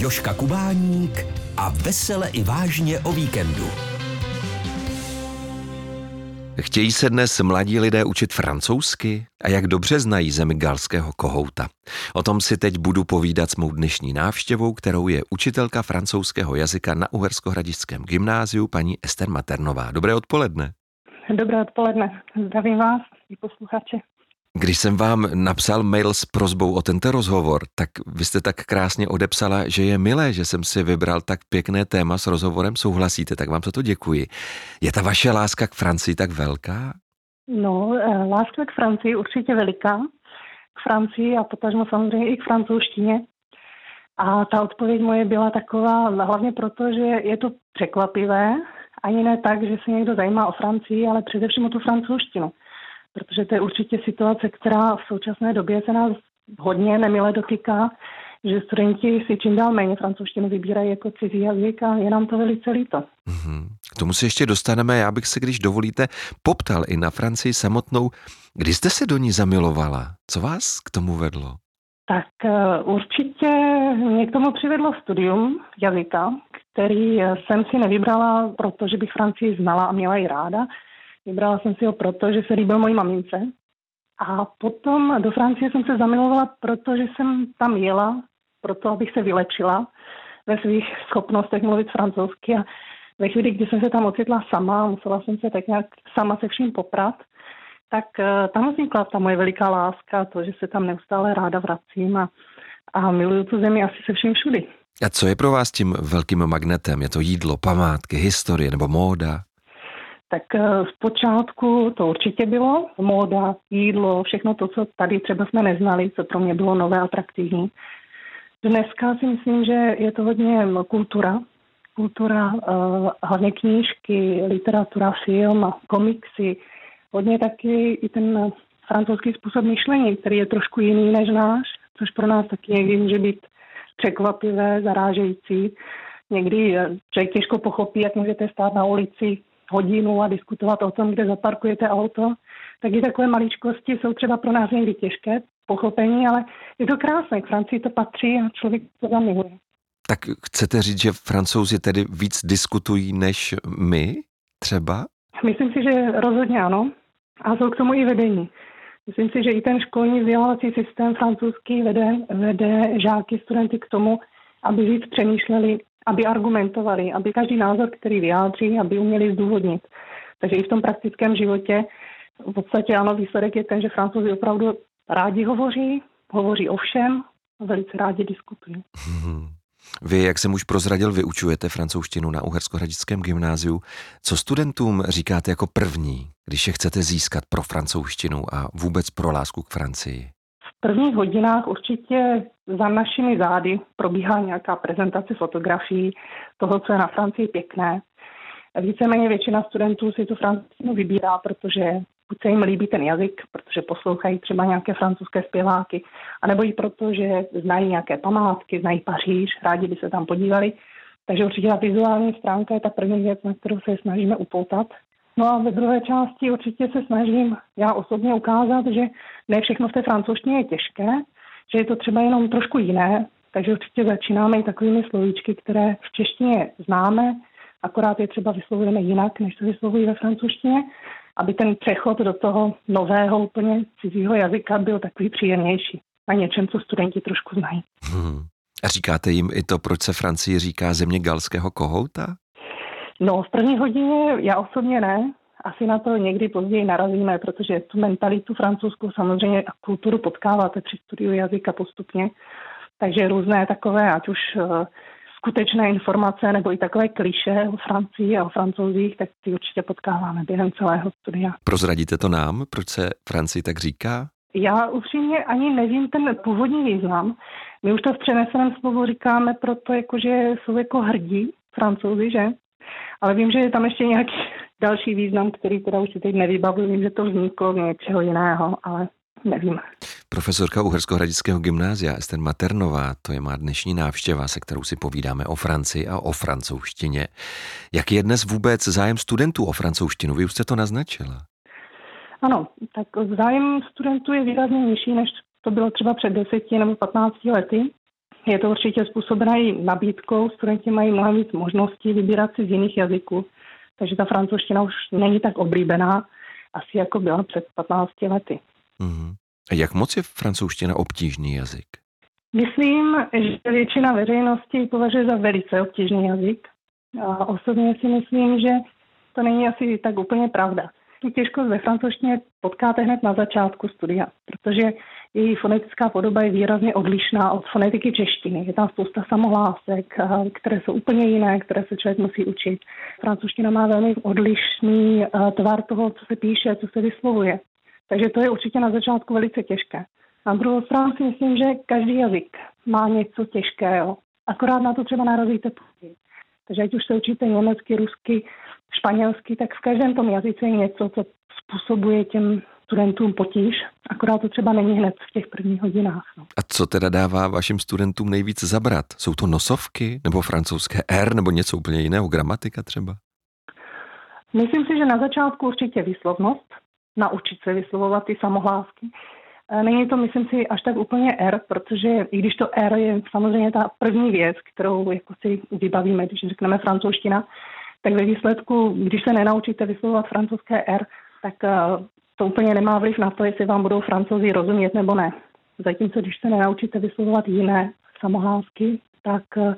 Joška Kubáník a vesele i vážně o víkendu. Chtějí se dnes mladí lidé učit francouzsky a jak dobře znají zemi galského kohouta. O tom si teď budu povídat s mou dnešní návštěvou, kterou je učitelka francouzského jazyka na Uherskohradišském gymnáziu paní Ester Maternová. Dobré odpoledne. Dobré odpoledne. Zdravím vás i posluchače. Když jsem vám napsal mail s prozbou o tento rozhovor, tak vy jste tak krásně odepsala, že je milé, že jsem si vybral tak pěkné téma s rozhovorem. Souhlasíte, tak vám za to děkuji. Je ta vaše láska k Francii tak velká? No, eh, láska k Francii určitě veliká. K Francii a potažmo samozřejmě i k francouzštině. A ta odpověď moje byla taková hlavně proto, že je to překvapivé. Ani ne tak, že se někdo zajímá o Francii, ale především o tu francouzštinu protože to je určitě situace, která v současné době se nás hodně nemile dotýká, že studenti si čím dál méně francouzštinu vybírají jako cizí jazyk a je nám to velice líto. Mm-hmm. K tomu se ještě dostaneme. Já bych se, když dovolíte, poptal i na Francii samotnou. Kdy jste se do ní zamilovala? Co vás k tomu vedlo? Tak uh, určitě mě k tomu přivedlo studium jazyka, který jsem si nevybrala, protože bych Francii znala a měla ji ráda, Vybrala jsem si ho proto, že se líbil mojí mamince. A potom do Francie jsem se zamilovala, protože jsem tam jela, proto abych se vylepšila ve svých schopnostech mluvit francouzsky. A ve chvíli, kdy jsem se tam ocitla sama, musela jsem se tak nějak sama se vším poprat, tak uh, tam vznikla ta moje veliká láska, to, že se tam neustále ráda vracím a, a miluju tu zemi asi se vším všudy. A co je pro vás tím velkým magnetem? Je to jídlo, památky, historie nebo móda? Tak eh, v počátku to určitě bylo. Móda, jídlo, všechno to, co tady třeba jsme neznali, co pro mě bylo nové, atraktivní. Dneska si myslím, že je to hodně kultura. Kultura, eh, hlavně knížky, literatura, film, komiksy. Hodně taky i ten francouzský způsob myšlení, který je trošku jiný než náš, což pro nás taky někdy může být překvapivé, zarážející. Někdy eh, člověk těžko pochopí, jak můžete stát na ulici hodinu a diskutovat o tom, kde zaparkujete auto. Taky takové maličkosti jsou třeba pro nás někdy těžké pochopení, ale je to krásné. K Francii to patří a člověk to zamiluje. Tak chcete říct, že francouzi tedy víc diskutují než my třeba? Myslím si, že rozhodně ano. A jsou k tomu i vedení. Myslím si, že i ten školní vzdělávací systém francouzský vede, vede žáky, studenty k tomu, aby víc přemýšleli aby argumentovali, aby každý názor, který vyjádří, aby uměli zdůvodnit. Takže i v tom praktickém životě v podstatě ano, výsledek je ten, že francouzi opravdu rádi hovoří, hovoří o všem a velice rádi diskutují. Hmm. Vy, jak jsem už prozradil, vyučujete francouzštinu na Uherskohradickém gymnáziu. Co studentům říkáte jako první, když je chcete získat pro francouzštinu a vůbec pro lásku k Francii? Prvních hodinách určitě za našimi zády probíhá nějaká prezentace fotografií toho, co je na Francii pěkné. Víceméně většina studentů si tu francouzštinu vybírá, protože buď se jim líbí ten jazyk, protože poslouchají třeba nějaké francouzské zpěváky, anebo i proto, že znají nějaké památky, znají Paříž, rádi by se tam podívali. Takže určitě ta vizuální stránka je ta první věc, na kterou se snažíme upoutat. No a ve druhé části určitě se snažím já osobně ukázat, že ne všechno v té francouzštině je těžké, že je to třeba jenom trošku jiné, takže určitě začínáme i takovými slovíčky, které v češtině známe, akorát je třeba vyslovujeme jinak, než se vyslovují ve francouzštině, aby ten přechod do toho nového úplně cizího jazyka byl takový příjemnější a něčem, co studenti trošku znají. Hmm. A říkáte jim i to, proč se Francii říká země galského kohouta? No, v první hodině já osobně ne. Asi na to někdy později narazíme, protože tu mentalitu francouzskou samozřejmě a kulturu potkáváte při studiu jazyka postupně. Takže různé takové, ať už uh, skutečné informace nebo i takové kliše o Francii a o francouzích, tak ty určitě potkáváme během celého studia. Prozradíte to nám, proč se Francii tak říká? Já upřímně ani nevím ten původní význam. My už to v přeneseném slovu říkáme proto, jako, že jsou jako hrdí francouzi, že? Ale vím, že je tam ještě nějaký další význam, který teda už si teď nevybavuji. Vím, že to vzniklo z něčeho jiného, ale nevím. Profesorka Uherskohradického gymnázia Ester Maternová, to je má dnešní návštěva, se kterou si povídáme o Francii a o francouzštině. Jaký je dnes vůbec zájem studentů o francouzštinu? Vy už jste to naznačila. Ano, tak zájem studentů je výrazně nižší, než to bylo třeba před deseti nebo patnácti lety. Je to určitě způsobené i nabídkou. Studenti mají mnohem víc možností vybírat si z jiných jazyků, takže ta francouzština už není tak oblíbená, asi jako byla před 15 lety. Mm-hmm. A jak moc je francouzština obtížný jazyk? Myslím, že většina veřejnosti považuje za velice obtížný jazyk. A osobně si myslím, že to není asi tak úplně pravda. Tu těžkost ve francouzštině potkáte hned na začátku studia, protože její fonetická podoba je výrazně odlišná od fonetiky češtiny. Je tam spousta samohlásek, které jsou úplně jiné, které se člověk musí učit. Francouzština má velmi odlišný tvar toho, co se píše, co se vyslovuje. Takže to je určitě na začátku velice těžké. Na druhou stranu si myslím, že každý jazyk má něco těžkého. Akorát na to třeba narazíte později. Takže ať už se učíte německy, rusky, španělsky, tak v každém tom jazyce je něco, co způsobuje těm studentům potíž, akorát to třeba není hned v těch prvních hodinách. No. A co teda dává vašim studentům nejvíc zabrat? Jsou to nosovky, nebo francouzské R, nebo něco úplně jiného, gramatika třeba? Myslím si, že na začátku určitě výslovnost, naučit se vyslovovat ty samohlásky. E, není to, myslím si, až tak úplně R, protože i když to R je samozřejmě ta první věc, kterou jako si vybavíme, když řekneme francouzština, tak ve výsledku, když se nenaučíte vyslovovat francouzské R, tak e, to úplně nemá vliv na to, jestli vám budou francouzi rozumět nebo ne. Zatímco, když se nenaučíte vyslovovat jiné samohlásky, tak e,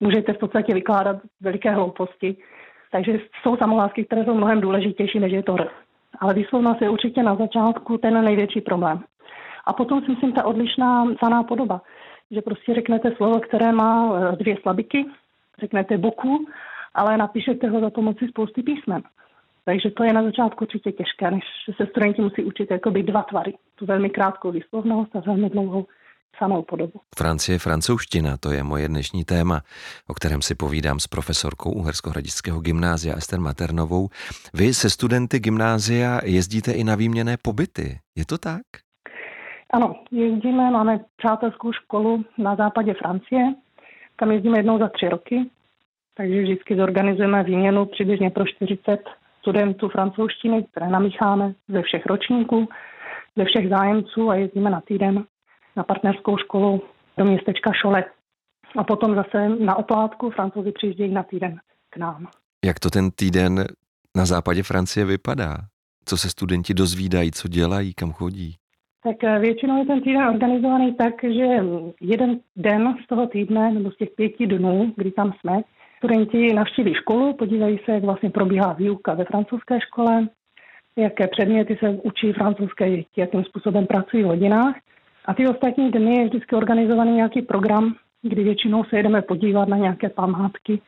můžete v podstatě vykládat veliké hlouposti. Takže jsou samohlásky, které jsou mnohem důležitější, než je to R. Ale výslovnost je určitě na začátku ten největší problém. A potom si myslím ta odlišná psaná podoba, že prostě řeknete slovo, které má e, dvě slabiky, řeknete boku, ale napíšete ho za pomoci spousty písmen. Takže to je na začátku určitě těžké, než se studenti musí učit jakoby dva tvary. Tu velmi krátkou výslovnost a velmi dlouhou samou podobu. Francie, francouzština, to je moje dnešní téma, o kterém si povídám s profesorkou Uhersko-Hradického gymnázia Ester Maternovou. Vy se studenty gymnázia jezdíte i na výměné pobyty, je to tak? Ano, jezdíme, máme přátelskou školu na západě Francie, tam jezdíme jednou za tři roky, takže vždycky zorganizujeme výměnu přibližně pro 40 studentů francouzštiny, které namícháme ze všech ročníků, ze všech zájemců a jezdíme na týden na partnerskou školu do městečka Šole. A potom zase na oplátku francouzi přijíždějí na týden k nám. Jak to ten týden na západě Francie vypadá? Co se studenti dozvídají, co dělají, kam chodí? Tak eh, většinou je ten týden organizovaný tak, že jeden den z toho týdne, nebo z těch pěti dnů, kdy tam jsme, studenti navštíví školu, podívají se, jak vlastně probíhá výuka ve francouzské škole, jaké předměty se učí francouzské děti, jakým způsobem pracují v hodinách. A ty ostatní dny je vždycky organizovaný nějaký program, kdy většinou se jedeme podívat na nějaké památky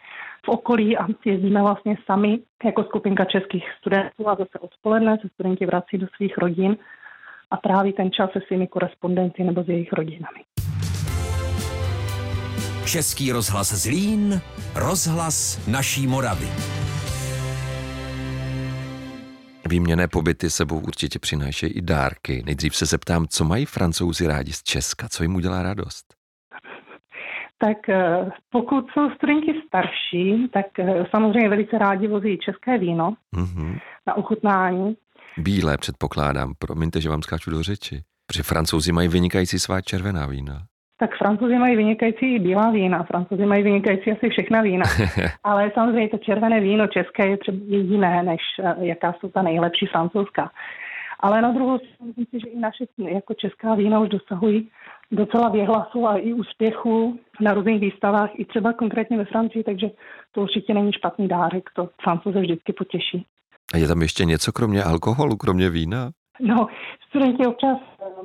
v okolí a jezdíme vlastně sami jako skupinka českých studentů a zase odpoledne se studenti vrací do svých rodin a tráví ten čas se svými korespondenty nebo s jejich rodinami. Český rozhlas Zlín, rozhlas naší Moravy. Výměné pobyty sebou určitě přinášejí i dárky. Nejdřív se zeptám, co mají francouzi rádi z Česka, co jim udělá radost? Tak eh, pokud jsou studenti starší, tak eh, samozřejmě velice rádi vozí české víno mm-hmm. na ochutnání. Bílé předpokládám, promiňte, že vám skáču do řeči. Protože francouzi mají vynikající svá červená vína. Tak francouzi mají vynikající bílá vína, francouzi mají vynikající asi všechna vína. Ale samozřejmě to červené víno české je třeba jiné, než eh, jaká jsou ta nejlepší francouzská. Ale na druhou stranu myslím si, že i naše jako česká vína už dosahují docela věhlasu a i úspěchu na různých výstavách, i třeba konkrétně ve Francii, takže to určitě není špatný dárek, to francouze vždycky potěší. A je tam ještě něco kromě alkoholu, kromě vína? No, studenti občas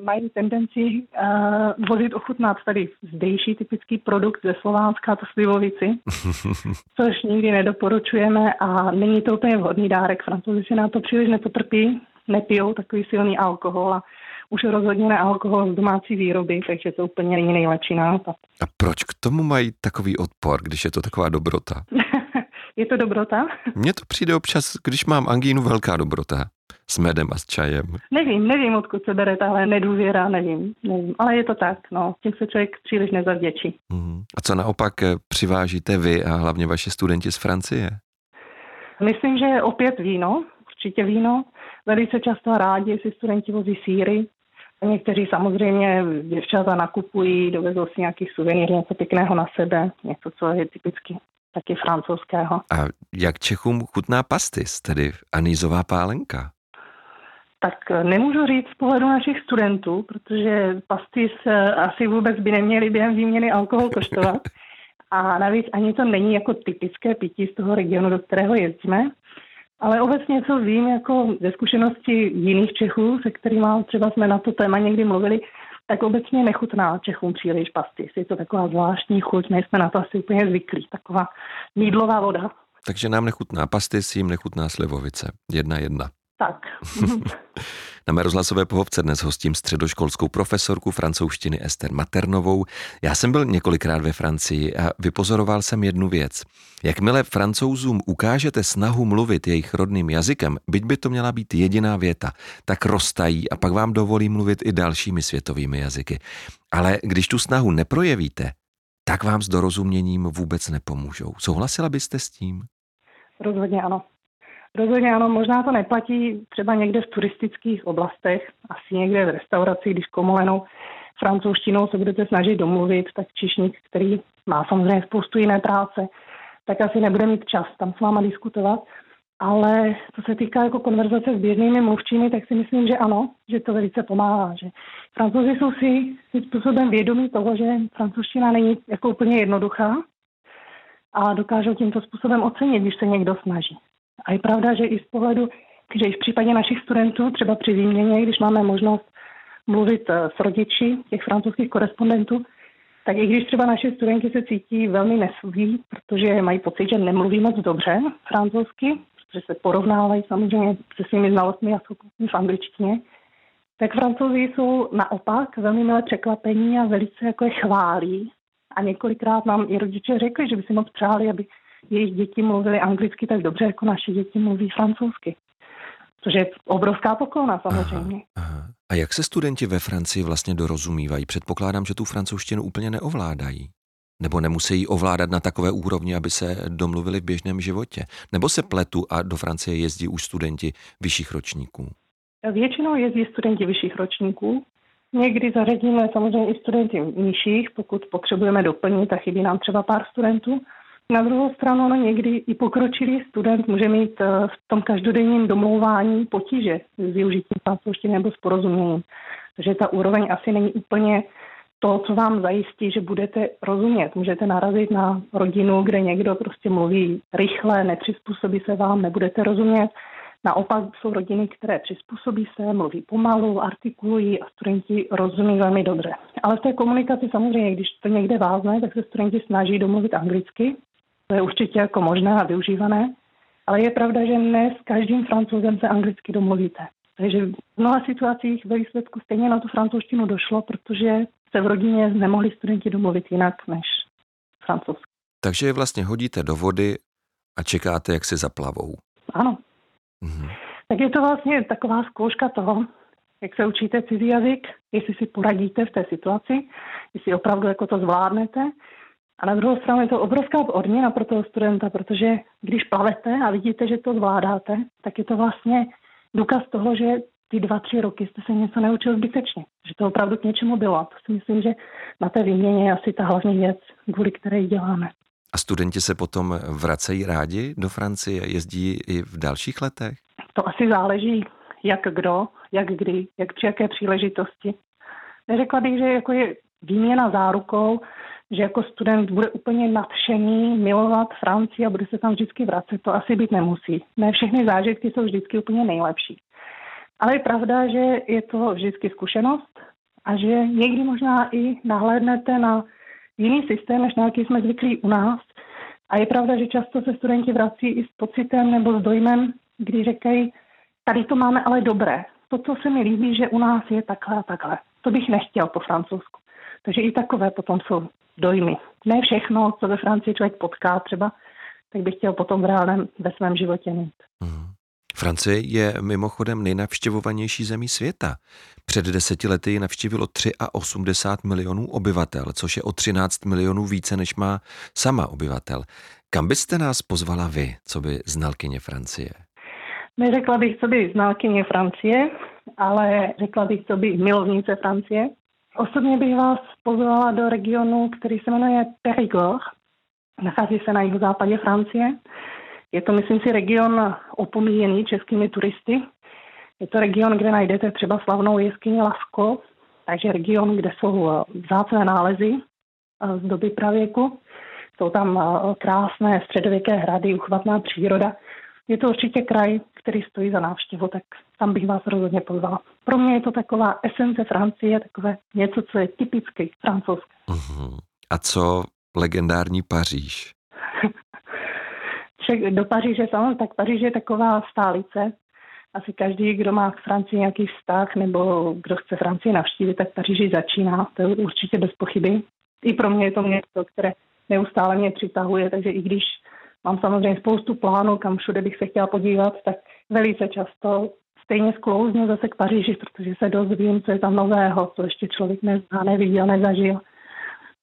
mají tendenci uh, vozit ochutnat tady zdejší typický produkt ze Slovánska, to slivovici, což nikdy nedoporučujeme a není to úplně vhodný dárek. Francouzi si na to příliš nepotrpí, nepijou takový silný alkohol a už rozhodně ne alkohol z domácí výroby, takže to úplně není nejlepší nápad. A proč k tomu mají takový odpor, když je to taková dobrota? je to dobrota? Mně to přijde občas, když mám angínu, velká dobrota s medem a s čajem? Nevím, nevím, odkud se bere tahle nedůvěra, nevím, nevím. Ale je to tak, no, tím se člověk příliš nezavděčí. Mm. A co naopak eh, přivážíte vy a hlavně vaši studenti z Francie? Myslím, že opět víno, určitě víno. Velice často rádi si studenti vozí síry, Někteří samozřejmě děvčata nakupují, dovezou si nějaký suvenýr, něco pěkného na sebe, něco, co je typicky taky francouzského. A jak Čechům chutná pastis, tedy anízová pálenka? Tak eh, nemůžu říct z pohledu našich studentů, protože pastis eh, asi vůbec by neměli během výměny alkohol koštovat. A navíc ani to není jako typické pití z toho regionu, do kterého jezdíme. Ale obecně, co vím, jako ze zkušenosti jiných Čechů, se kterými třeba jsme na to téma někdy mluvili, tak obecně nechutná Čechům příliš pastis. Je to taková zvláštní chuť, nejsme na to asi úplně zvyklí. Taková mídlová voda. Takže nám nechutná pastis, jim nechutná slivovice. Jedna jedna. Tak. Na mé rozhlasové pohovce dnes hostím středoškolskou profesorku francouzštiny Ester Maternovou. Já jsem byl několikrát ve Francii a vypozoroval jsem jednu věc. Jakmile francouzům ukážete snahu mluvit jejich rodným jazykem, byť by to měla být jediná věta, tak roztají a pak vám dovolí mluvit i dalšími světovými jazyky. Ale když tu snahu neprojevíte, tak vám s dorozuměním vůbec nepomůžou. Souhlasila byste s tím? Rozhodně ano. Rozhodně ano, možná to neplatí třeba někde v turistických oblastech, asi někde v restauraci, když komolenou francouzštinou se budete snažit domluvit, tak čišník, který má samozřejmě spoustu jiné práce, tak asi nebude mít čas tam s váma diskutovat. Ale co se týká jako konverzace s běžnými mluvčími, tak si myslím, že ano, že to velice pomáhá. Že francouzi jsou si způsobem vědomí toho, že francouzština není jako úplně jednoduchá a dokážou tímto způsobem ocenit, když se někdo snaží. A je pravda, že i z pohledu, že i v případě našich studentů, třeba při výměně, když máme možnost mluvit eh, s rodiči těch francouzských korespondentů, tak i když třeba naše studentky se cítí velmi nesví, protože mají pocit, že nemluví moc dobře francouzsky, protože se porovnávají samozřejmě se svými znalostmi a schopnostmi v angličtině, tak francouzi jsou naopak velmi milé překvapení a velice jako je chválí. A několikrát nám i rodiče řekli, že by si moc přáli, aby jejich děti mluvily anglicky tak dobře, jako naše děti mluví francouzsky. Což je obrovská poklona samozřejmě. Aha, aha. A jak se studenti ve Francii vlastně dorozumívají? Předpokládám, že tu francouzštinu úplně neovládají. Nebo nemusí ovládat na takové úrovni, aby se domluvili v běžném životě? Nebo se pletu a do Francie jezdí už studenti vyšších ročníků? Většinou jezdí studenti vyšších ročníků. Někdy zařadíme samozřejmě i studenty nižších, pokud potřebujeme doplnit a chybí nám třeba pár studentů. Na druhou stranu, no někdy i pokročilý student může mít eh, v tom každodenním domlouvání potíže s využitím francouzštiny nebo s porozuměním. Takže ta úroveň asi není úplně to, co vám zajistí, že budete rozumět. Můžete narazit na rodinu, kde někdo prostě mluví rychle, nepřizpůsobí se vám, nebudete rozumět. Naopak jsou rodiny, které přizpůsobí se, mluví pomalu, artikulují a studenti rozumí velmi dobře. Ale v té komunikaci samozřejmě, když to někde vázne, tak se studenti snaží domluvit anglicky, to je určitě jako možné a využívané, ale je pravda, že ne s každým francouzem se anglicky domluvíte. Takže v mnoha situacích ve výsledku stejně na tu francouzštinu došlo, protože se v rodině nemohli studenti domluvit jinak než francouzsky. Takže je vlastně hodíte do vody a čekáte, jak se zaplavou. Ano. Mhm. Tak je to vlastně taková zkouška toho, jak se učíte cizí jazyk, jestli si poradíte v té situaci, jestli opravdu jako to zvládnete a na druhou stranu je to obrovská odměna pro toho studenta, protože když plavete a vidíte, že to zvládáte, tak je to vlastně důkaz toho, že ty dva, tři roky jste se něco neučil zbytečně. Že to opravdu k něčemu bylo. A to si myslím, že na té výměně je asi ta hlavní věc, kvůli které ji děláme. A studenti se potom vracejí rádi do Francie, jezdí i v dalších letech? To asi záleží, jak kdo, jak kdy, jak při jaké příležitosti. Neřekla bych, že jako je výměna zárukou, že jako student bude úplně nadšený, milovat Francii a bude se tam vždycky vracet. To asi být nemusí. Ne všechny zážitky jsou vždycky úplně nejlepší. Ale je pravda, že je to vždycky zkušenost a že někdy možná i nahlédnete na jiný systém, než na jaký jsme zvyklí u nás. A je pravda, že často se studenti vrací i s pocitem nebo s dojmem, kdy říkají, tady to máme ale dobré. To, co se mi líbí, že u nás je takhle a takhle. To bych nechtěl po francouzsku. Takže i takové potom jsou dojmy. Ne všechno, co ve Francii člověk potká třeba, tak bych chtěl potom v reálném ve svém životě mít. Hmm. Francie je mimochodem nejnavštěvovanější zemí světa. Před deseti lety ji navštívilo 83 milionů obyvatel, což je o 13 milionů více, než má sama obyvatel. Kam byste nás pozvala vy, co by znalkyně Francie? Neřekla bych, co by znalkyně Francie, ale řekla bych, co by milovnice Francie. Osobně bych vás pozvala do regionu, který se jmenuje Périgord. Nachází se na jihozápadě Francie. Je to, myslím si, region opomíjený českými turisty. Je to region, kde najdete třeba slavnou jeskyni Lasko, takže region, kde jsou eh, vzácné nálezy eh, z doby pravěku. Jsou tam eh, krásné středověké hrady, uchvatná příroda. Je to určitě kraj, který stojí za návštěvu, tak tam bych vás rozhodně pozvala. Pro mě je to taková esence Francie, takové něco, co je typické francouzské. Uh-huh. A co legendární Paříž? do Paříže samozřejmě, tak Paříž je taková stálice. Asi každý, kdo má k Francii nějaký vztah nebo kdo chce Francii navštívit, tak Paříži začíná. To je určitě bez pochyby. I pro mě je to město, které neustále mě přitahuje, takže i když mám samozřejmě spoustu plánů, kam všude bych se chtěla podívat, tak velice často stejně sklouznu zase k Paříži, protože se dozvím, co je tam nového, co ještě člověk nezná, neviděl, nezažil.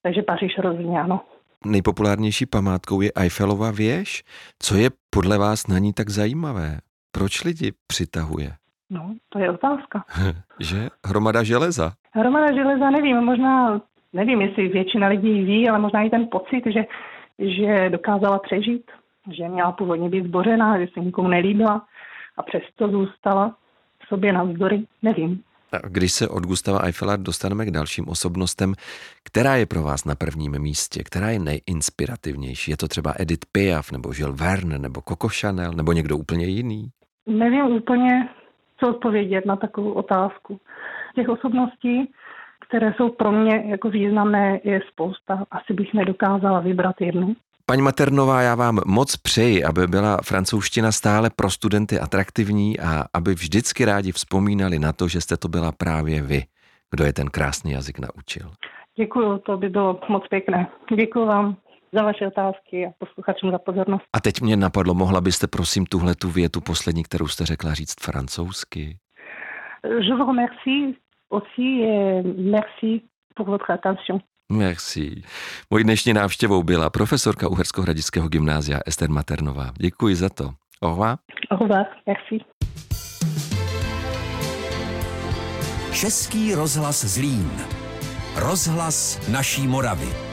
Takže Paříž rozhodně ano. Nejpopulárnější památkou je Eiffelova věž. Co je podle vás na ní tak zajímavé? Proč lidi přitahuje? No, to je otázka. že? Hromada železa. Hromada železa nevím, možná, nevím, jestli většina lidí ví, ale možná i ten pocit, že, že dokázala přežít, že měla původně být zbořená, že se nikomu nelíbila a přesto zůstala v sobě navzdory, nevím. Když se od Gustava Eiffela dostaneme k dalším osobnostem, která je pro vás na prvním místě, která je nejinspirativnější? Je to třeba Edith Piaf, nebo Jules Verne, nebo Coco Chanel, nebo někdo úplně jiný? Nevím úplně, co odpovědět na takovou otázku. Těch osobností, které jsou pro mě jako významné, je spousta. Asi bych nedokázala vybrat jednu. Paní Maternová, já vám moc přeji, aby byla francouzština stále pro studenty atraktivní a aby vždycky rádi vzpomínali na to, že jste to byla právě vy, kdo je ten krásný jazyk naučil. Děkuji, to by bylo moc pěkné. Děkuji vám za vaše otázky a posluchačům za pozornost. A teď mě napadlo, mohla byste prosím tuhle tu větu poslední, kterou jste řekla říct francouzsky? Je vous remercie aussi et merci pour votre attention. Merci. Mojí dnešní návštěvou byla profesorka Uhersko-Hradického gymnázia Ester Maternová. Děkuji za to. Au revoir. Au revoir. Merci. Český rozhlas Zlín. Rozhlas naší Moravy.